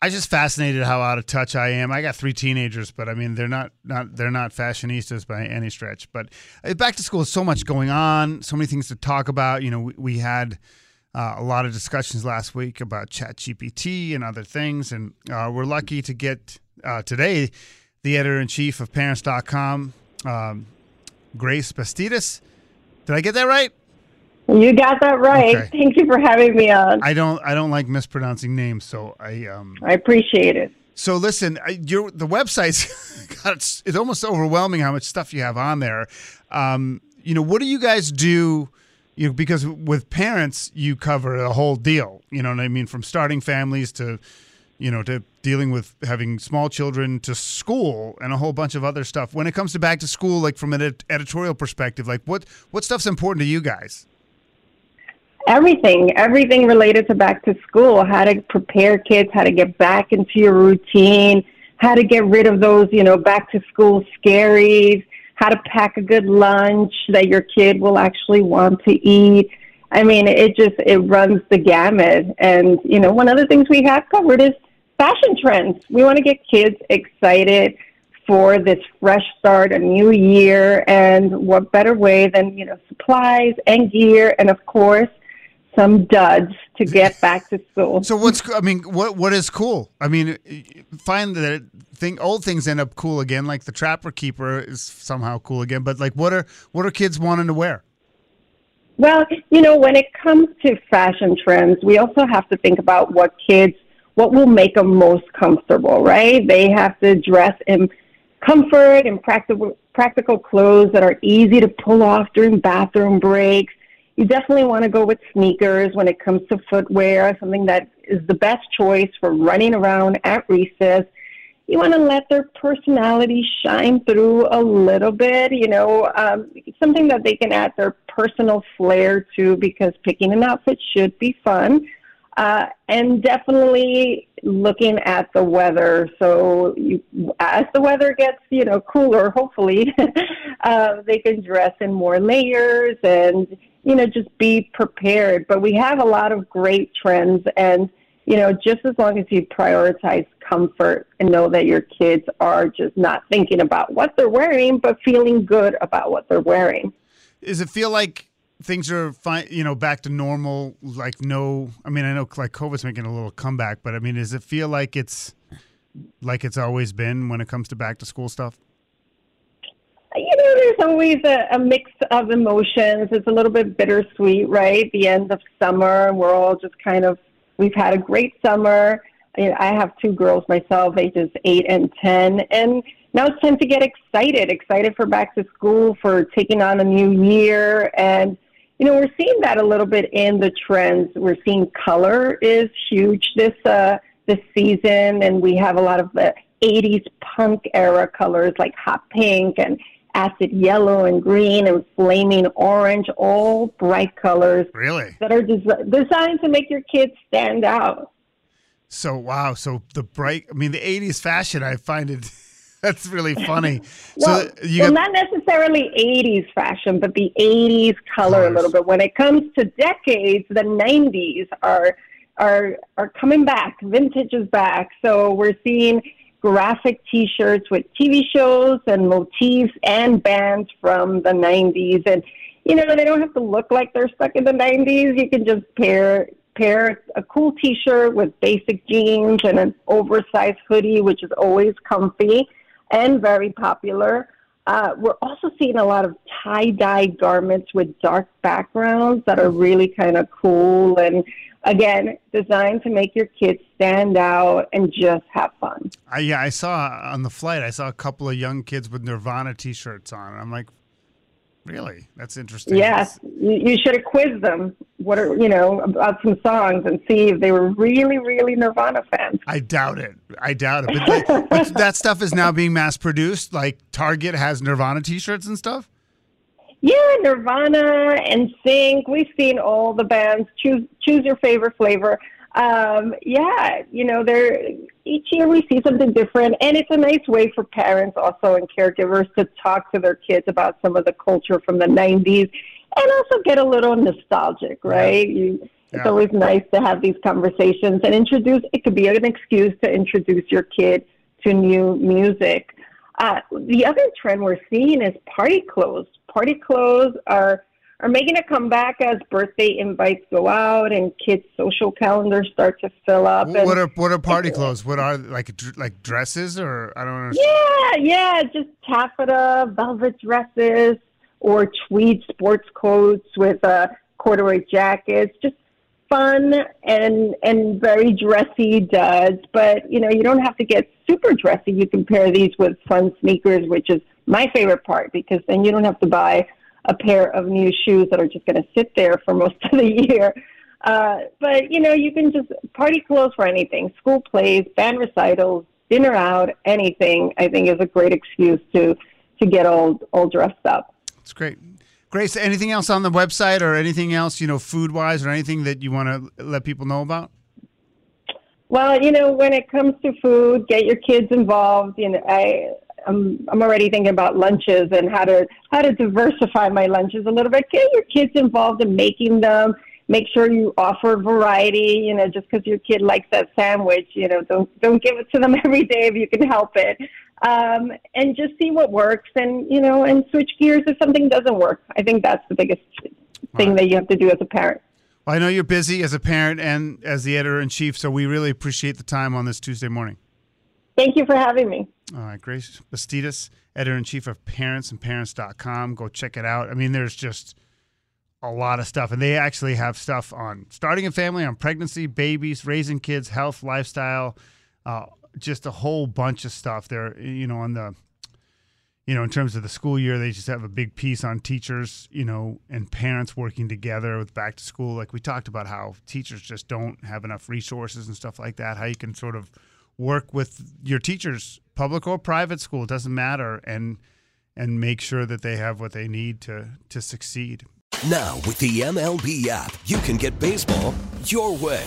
I just fascinated how out of touch I am. I got three teenagers, but I mean they're not not they're not fashionistas by any stretch. But uh, back to school, is so much going on, so many things to talk about. You know, we, we had uh, a lot of discussions last week about ChatGPT and other things, and uh, we're lucky to get uh, today the editor in chief of Parents.com, um, Grace Bastidas. Did I get that right? You got that right. Okay. Thank you for having me on. I don't I don't like mispronouncing names, so I um I appreciate it. So listen, your the website's God, it's, it's almost overwhelming how much stuff you have on there. Um, you know, what do you guys do? You know, because with parents, you cover the whole deal. You know what I mean, from starting families to, you know, to dealing with having small children to school and a whole bunch of other stuff. When it comes to back to school, like from an ed- editorial perspective, like what what stuff's important to you guys? Everything, everything related to back to school, how to prepare kids, how to get back into your routine, how to get rid of those, you know, back to school scaries, how to pack a good lunch that your kid will actually want to eat. I mean, it just it runs the gamut. And you know, one of the things we have covered is fashion trends. We want to get kids excited for this fresh start, a new year, and what better way than you know supplies and gear, and of course some duds to get back to school. So what's I mean, what what is cool? I mean, find that thing old things end up cool again, like the Trapper Keeper is somehow cool again. But like, what are what are kids wanting to wear? Well, you know, when it comes to fashion trends, we also have to think about what kids, what will make them most comfortable, right? They have to dress in comfort and practical, practical clothes that are easy to pull off during bathroom breaks. You definitely want to go with sneakers when it comes to footwear, something that is the best choice for running around at recess. You want to let their personality shine through a little bit, you know, um, something that they can add their personal flair to because picking an outfit should be fun. Uh, and definitely looking at the weather. So you, as the weather gets, you know, cooler, hopefully, uh, they can dress in more layers and, you know, just be prepared. But we have a lot of great trends and, you know, just as long as you prioritize comfort and know that your kids are just not thinking about what they're wearing, but feeling good about what they're wearing. Does it feel like things are fine? You know, back to normal? Like no, I mean, I know like COVID's making a little comeback, but I mean, does it feel like it's like it's always been when it comes to back to school stuff? you know, there's always a, a mix of emotions. It's a little bit bittersweet, right? The end of summer, we're all just kind of, we've had a great summer. I have two girls myself, ages eight and 10, and now it's time to get excited, excited for back to school, for taking on a new year. And, you know, we're seeing that a little bit in the trends. We're seeing color is huge this, uh, this season, and we have a lot of the 80s punk era colors like hot pink and acid yellow and green and flaming orange, all bright colors Really? that are des- designed to make your kids stand out. So wow. So the bright. I mean, the '80s fashion. I find it. That's really funny. Well, so you well, got not necessarily 80s fashion, but the 80s color a little bit. When it comes to decades, the 90s are are are coming back. Vintage is back. So we're seeing graphic T-shirts with TV shows and motifs and bands from the 90s. And you know, they don't have to look like they're stuck in the 90s. You can just pair pair a cool T-shirt with basic jeans and an oversized hoodie, which is always comfy and very popular. Uh, we're also seeing a lot of tie-dye garments with dark backgrounds that are really kind of cool and again designed to make your kids stand out and just have fun. I, yeah, I saw on the flight. I saw a couple of young kids with Nirvana T-shirts on. And I'm like, really? That's interesting. Yes, you, you should have quizzed them. What are you know about some songs and see if they were really, really Nirvana fans. I doubt it. I doubt it. But, that, but that stuff is now being mass produced. Like Target has Nirvana T-shirts and stuff. Yeah, Nirvana and Sync. We've seen all the bands. Choose choose your favorite flavor. Um, yeah, you know, there each year we see something different, and it's a nice way for parents also and caregivers to talk to their kids about some of the culture from the '90s, and also get a little nostalgic, right? Yeah. You, it's yeah. always nice to have these conversations and introduce. It could be an excuse to introduce your kid to new music. Uh, the other trend we're seeing is party clothes. Party clothes are are making a comeback as birthday invites go out and kids' social calendars start to fill up. What are what are party clothes? What are like like dresses or I don't know. Yeah, yeah, just taffeta, velvet dresses, or tweed sports coats with uh, corduroy jackets. Just fun and and very dressy duds. But you know, you don't have to get super dressy. You can pair these with fun sneakers, which is my favorite part because then you don't have to buy a pair of new shoes that are just going to sit there for most of the year. Uh, but you know, you can just party clothes for anything, school plays, band recitals, dinner out, anything. I think is a great excuse to to get all all dressed up. It's great. Grace, anything else on the website or anything else, you know, food wise or anything that you want to let people know about? Well, you know, when it comes to food, get your kids involved. You know, I I'm I'm already thinking about lunches and how to how to diversify my lunches a little bit. Get your kids involved in making them. Make sure you offer variety. You know, just because your kid likes that sandwich, you know, don't don't give it to them every day if you can help it. Um, and just see what works, and you know, and switch gears if something doesn't work. I think that's the biggest thing right. that you have to do as a parent. Well, I know you're busy as a parent and as the editor in chief, so we really appreciate the time on this Tuesday morning. Thank you for having me. All right, Grace Bastidas, editor in chief of parentsandparents.com. Go check it out. I mean, there's just a lot of stuff, and they actually have stuff on starting a family, on pregnancy, babies, raising kids, health, lifestyle, uh, just a whole bunch of stuff there. You know, on the you know, in terms of the school year, they just have a big piece on teachers, you know, and parents working together with back to school. Like we talked about how teachers just don't have enough resources and stuff like that. How you can sort of work with your teachers, public or private school, doesn't matter, and and make sure that they have what they need to to succeed. Now with the MLB app, you can get baseball your way.